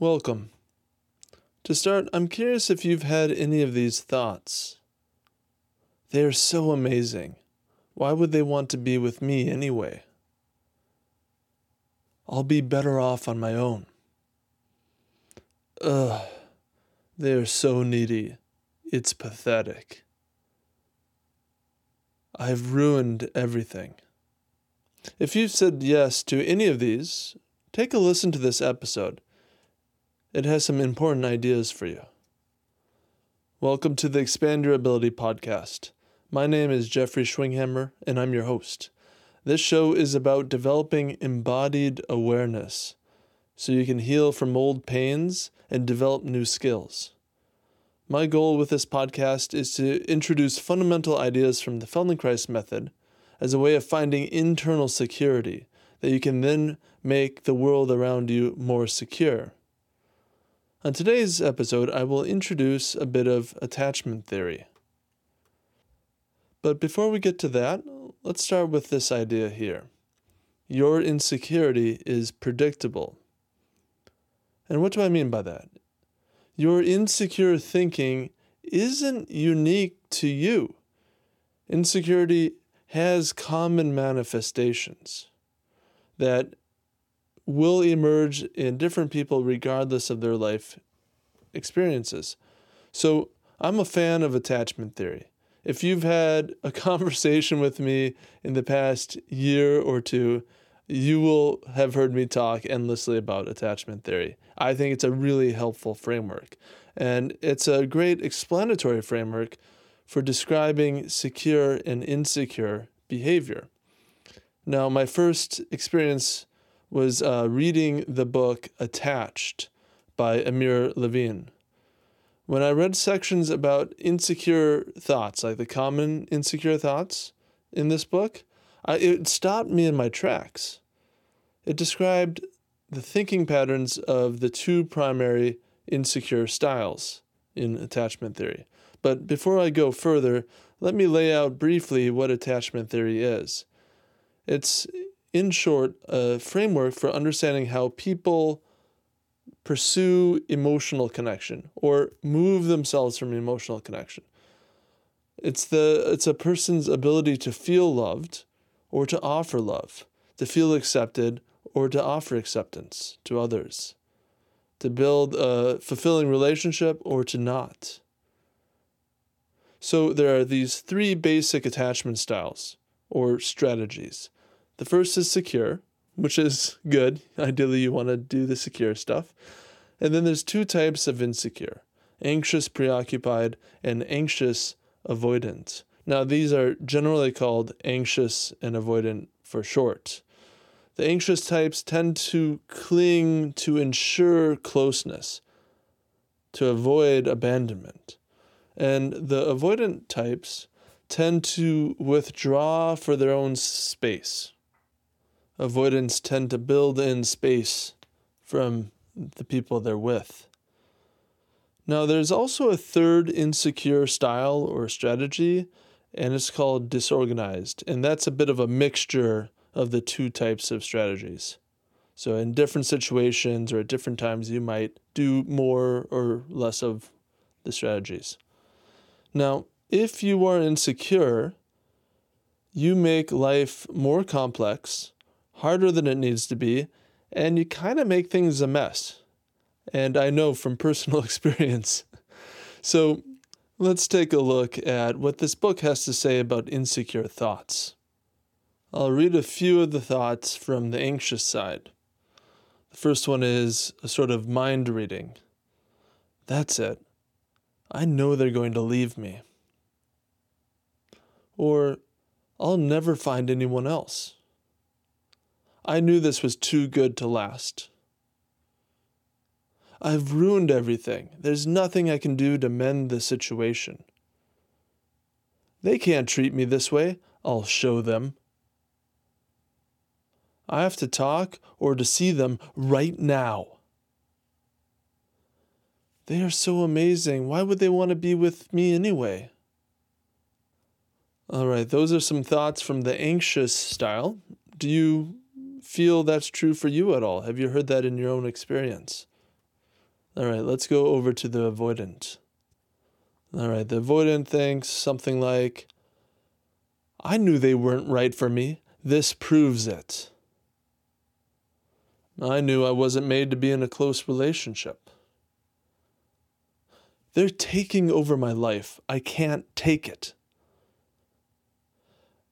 Welcome. To start, I'm curious if you've had any of these thoughts. They are so amazing. Why would they want to be with me anyway? I'll be better off on my own. Ugh, they are so needy. It's pathetic. I've ruined everything. If you've said yes to any of these, take a listen to this episode. It has some important ideas for you. Welcome to the Expand Your Ability podcast. My name is Jeffrey Schwinghammer, and I'm your host. This show is about developing embodied awareness so you can heal from old pains and develop new skills. My goal with this podcast is to introduce fundamental ideas from the Feldenkrais method as a way of finding internal security that you can then make the world around you more secure. On today's episode, I will introduce a bit of attachment theory. But before we get to that, let's start with this idea here. Your insecurity is predictable. And what do I mean by that? Your insecure thinking isn't unique to you. Insecurity has common manifestations that will emerge in different people regardless of their life experiences. So, I'm a fan of attachment theory. If you've had a conversation with me in the past year or two, you will have heard me talk endlessly about attachment theory. I think it's a really helpful framework. And it's a great explanatory framework for describing secure and insecure behavior. Now, my first experience was uh, reading the book Attached by Amir Levine. When I read sections about insecure thoughts, like the common insecure thoughts in this book, I, it stopped me in my tracks. It described the thinking patterns of the two primary insecure styles in attachment theory. But before I go further, let me lay out briefly what attachment theory is. It's, in short, a framework for understanding how people pursue emotional connection or move themselves from emotional connection. It's the it's a person's ability to feel loved or to offer love, to feel accepted or to offer acceptance to others, to build a fulfilling relationship or to not. So there are these three basic attachment styles or strategies. The first is secure, which is good. Ideally, you want to do the secure stuff. And then there's two types of insecure anxious preoccupied and anxious avoidant. Now, these are generally called anxious and avoidant for short. The anxious types tend to cling to ensure closeness, to avoid abandonment. And the avoidant types tend to withdraw for their own space. Avoidants tend to build in space from the people they're with. Now, there's also a third insecure style or strategy, and it's called disorganized. And that's a bit of a mixture of the two types of strategies. So, in different situations or at different times, you might do more or less of the strategies. Now, if you are insecure, you make life more complex, harder than it needs to be, and you kind of make things a mess. And I know from personal experience. So, let's take a look at what this book has to say about insecure thoughts. I'll read a few of the thoughts from the anxious side. The first one is a sort of mind reading. That's it. I know they're going to leave me. Or, I'll never find anyone else. I knew this was too good to last. I've ruined everything. There's nothing I can do to mend the situation. They can't treat me this way. I'll show them. I have to talk or to see them right now. They are so amazing. Why would they want to be with me anyway? All right, those are some thoughts from the anxious style. Do you feel that's true for you at all? Have you heard that in your own experience? All right, let's go over to the avoidant. All right, the avoidant thinks something like, I knew they weren't right for me. This proves it. I knew I wasn't made to be in a close relationship. They're taking over my life. I can't take it.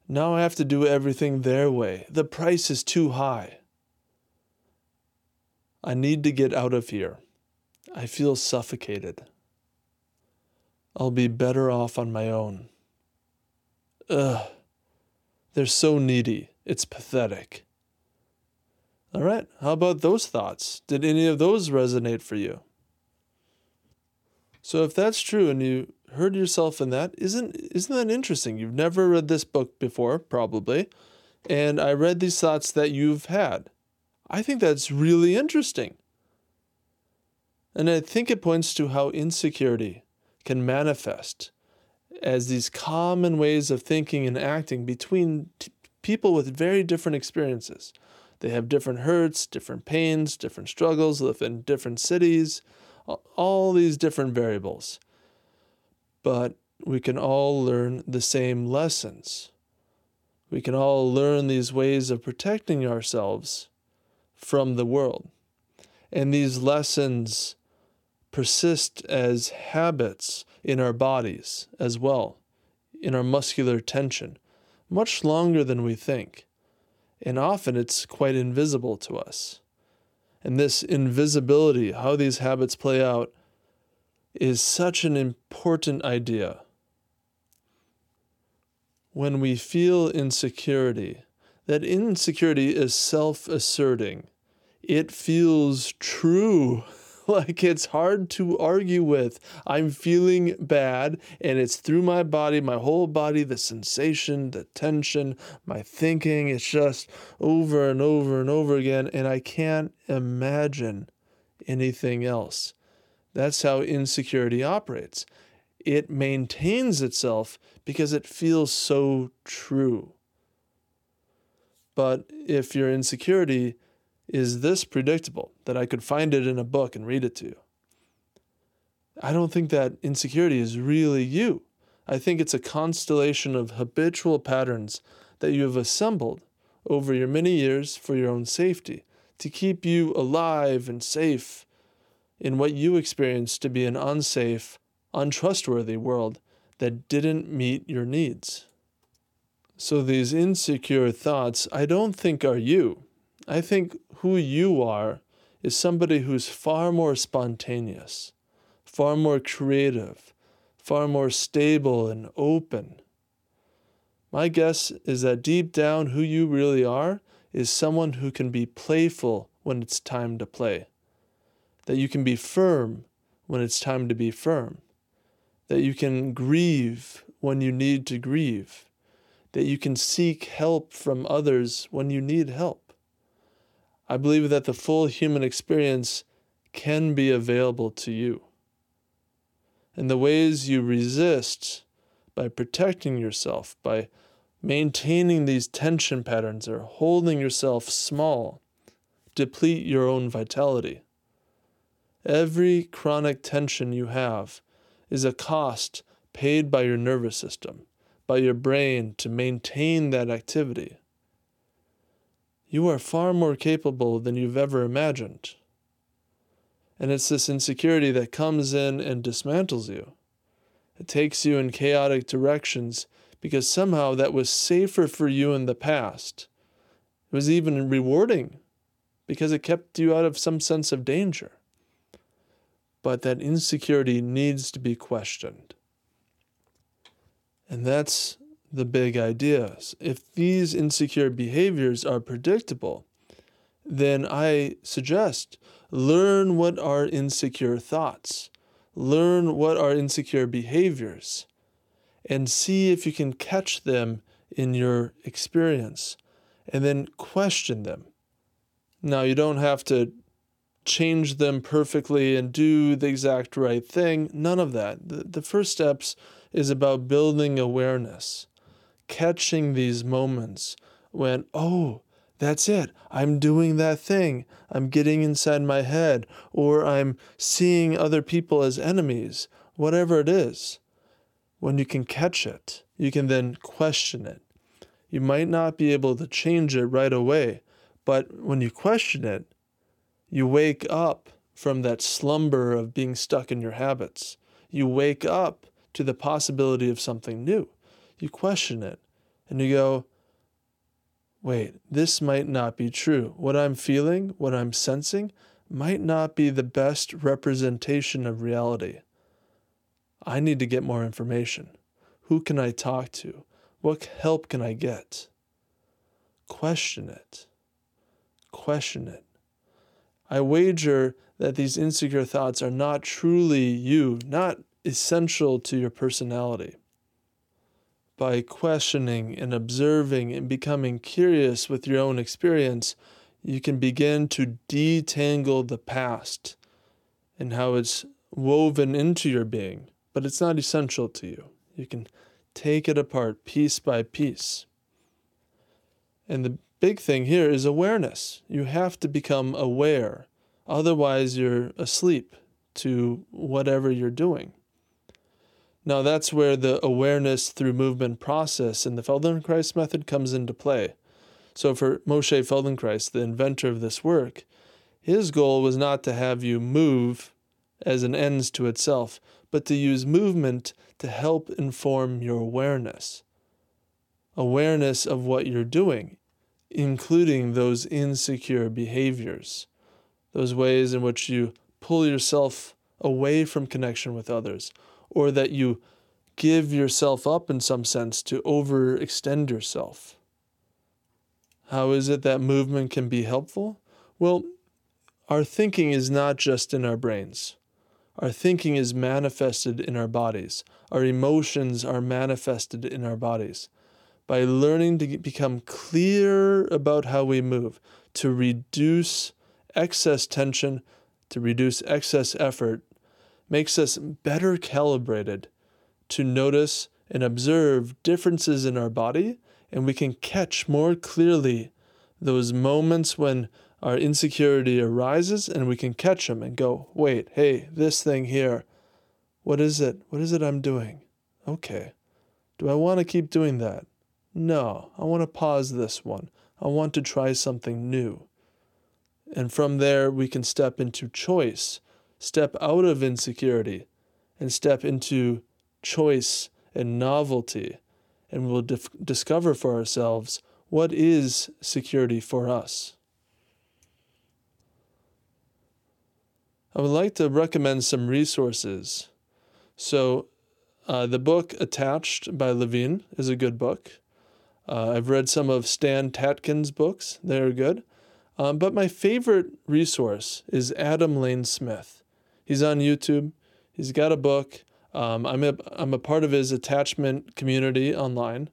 Now I have to do everything their way. The price is too high. I need to get out of here. I feel suffocated. I'll be better off on my own. Ugh. They're so needy. It's pathetic. All right, how about those thoughts? Did any of those resonate for you? So if that's true and you heard yourself in that, isn't isn't that interesting? You've never read this book before, probably, and I read these thoughts that you've had. I think that's really interesting. And I think it points to how insecurity can manifest as these common ways of thinking and acting between t- people with very different experiences. They have different hurts, different pains, different struggles, live in different cities, all these different variables. But we can all learn the same lessons. We can all learn these ways of protecting ourselves from the world. And these lessons persist as habits in our bodies as well, in our muscular tension, much longer than we think. And often it's quite invisible to us. And this invisibility, how these habits play out, is such an important idea. When we feel insecurity, that insecurity is self asserting. It feels true. like it's hard to argue with. I'm feeling bad, and it's through my body, my whole body, the sensation, the tension, my thinking. It's just over and over and over again, and I can't imagine anything else. That's how insecurity operates. It maintains itself because it feels so true. But if your insecurity is this predictable that I could find it in a book and read it to you. I don't think that insecurity is really you. I think it's a constellation of habitual patterns that you have assembled over your many years for your own safety, to keep you alive and safe in what you experienced to be an unsafe, untrustworthy world that didn't meet your needs. So, these insecure thoughts, I don't think are you. I think who you are is somebody who's far more spontaneous, far more creative, far more stable and open. My guess is that deep down, who you really are is someone who can be playful when it's time to play, that you can be firm when it's time to be firm, that you can grieve when you need to grieve, that you can seek help from others when you need help. I believe that the full human experience can be available to you. And the ways you resist by protecting yourself, by maintaining these tension patterns or holding yourself small, deplete your own vitality. Every chronic tension you have is a cost paid by your nervous system, by your brain to maintain that activity you are far more capable than you've ever imagined. And it's this insecurity that comes in and dismantles you. It takes you in chaotic directions because somehow that was safer for you in the past. It was even rewarding because it kept you out of some sense of danger. But that insecurity needs to be questioned. And that's the big ideas. If these insecure behaviors are predictable, then I suggest learn what are insecure thoughts, learn what are insecure behaviors, and see if you can catch them in your experience, and then question them. Now, you don't have to change them perfectly and do the exact right thing, none of that. The, the first steps is about building awareness catching these moments when, oh, That's it. I'm doing that thing. I'm getting inside my head, or I'm seeing other people as enemies, whatever it is. When you can catch it, you can then question it. You might not be able to change it right away, but when you question it, you wake up from that slumber of being stuck in your habits. You wake up to the possibility of something new. You question it and you go, wait, this might not be true. What I'm feeling, what I'm sensing, might not be the best representation of reality. I need to get more information. Who can I talk to? What help can I get? Question it. Question it. I wager that these insecure thoughts are not truly you, not essential to your personality. By questioning and observing and becoming curious with your own experience, you can begin to detangle the past and how it's woven into your being, but it's not essential to you. You can take it apart piece by piece. And the big thing here is awareness. You have to become aware, otherwise, you're asleep to whatever you're doing. Now, that's where the awareness through movement process and the Feldenkrais method comes into play. So, for Moshe Feldenkrais, the inventor of this work, his goal was not to have you move as an ends to itself, but to use movement to help inform your awareness. Awareness of what you're doing, including those insecure behaviors, those ways in which you pull yourself away from connection with others or that you give yourself up in some sense to overextend yourself. How is it that movement can be helpful? Well, our thinking is not just in our brains. Our thinking is manifested in our bodies. Our emotions are manifested in our bodies. By learning to become clear about how we move, to reduce excess tension, to reduce excess effort, makes us better calibrated to notice and observe differences in our body, and we can catch more clearly those moments when our insecurity arises and we can catch them and go, wait, hey, this thing here, what is it? What is it I'm doing? Okay. Do I want to keep doing that? No, I want to pause this one. I want to try something new. And from there, we can step into choice step out of insecurity and step into choice and novelty, and we'll dif- discover for ourselves what is security for us. I would like to recommend some resources. So, uh, the book Attached by Levine is a good book. Uh, I've read some of Stan Tatkin's books, they're good. Um, but my favorite resource is Adam Lane Smith. He's on YouTube. He's got a book. Um, I'm a I'm a part of his attachment community online,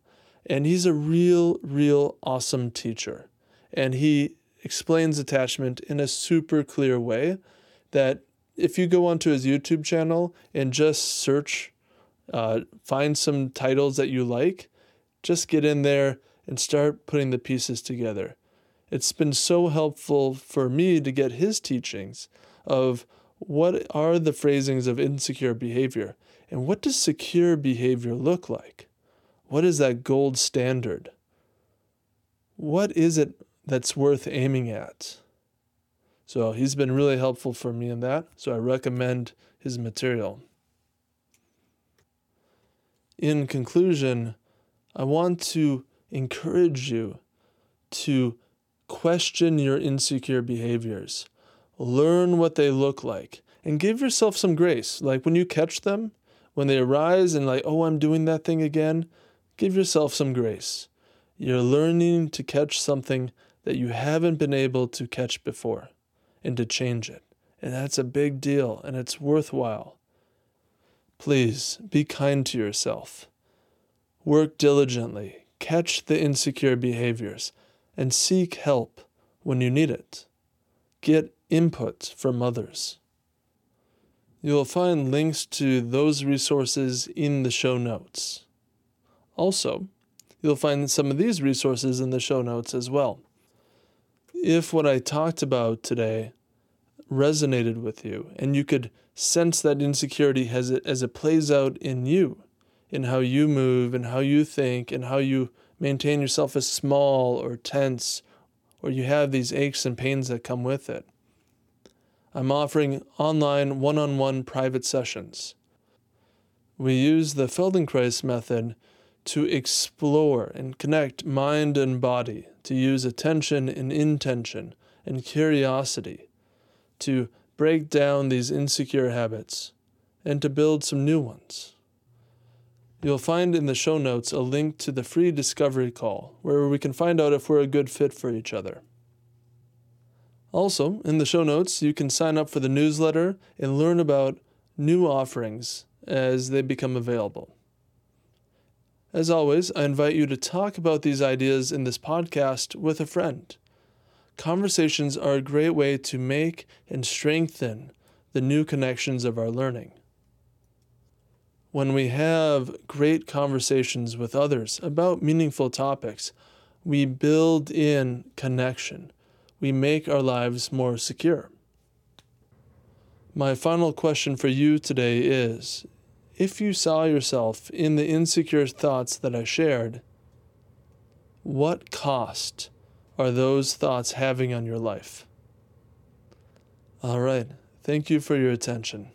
and he's a real real awesome teacher, and he explains attachment in a super clear way that if you go onto his YouTube channel and just search, uh, find some titles that you like, just get in there and start putting the pieces together. It's been so helpful for me to get his teachings of what are the phrasings of insecure behavior? And what does secure behavior look like? What is that gold standard? What is it that's worth aiming at? So he's been really helpful for me in that. So I recommend his material. In conclusion, I want to encourage you to question your insecure behaviors learn what they look like, and give yourself some grace. Like when you catch them, when they arise and, like, oh, I'm doing that thing again, give yourself some grace. You're learning to catch something that you haven't been able to catch before and to change it. And that's a big deal and it's worthwhile. Please be kind to yourself. Work diligently, catch the insecure behaviors, and seek help when you need it. Get input from others. You'll find links to those resources in the show notes. Also, you'll find some of these resources in the show notes as well. if what I talked about today resonated with you and you could sense that insecurity as it, as it plays out in you, in how you move and how you think and how you maintain yourself as small or tense or you have these aches and pains that come with it. I'm offering online one on one private sessions. We use the Feldenkrais method to explore and connect mind and body, to use attention and intention and curiosity, to break down these insecure habits, and to build some new ones. You'll find in the show notes a link to the free discovery call where we can find out if we're a good fit for each other. Also, in the show notes, you can sign up for the newsletter and learn about new offerings as they become available. As always, I invite you to talk about these ideas in this podcast with a friend. Conversations are a great way to make and strengthen the new connections of our learning. When we have great conversations with others about meaningful topics, we build in connection. We make our lives more secure. My final question for you today is if you saw yourself in the insecure thoughts that I shared, what cost are those thoughts having on your life? All right. Thank you for your attention.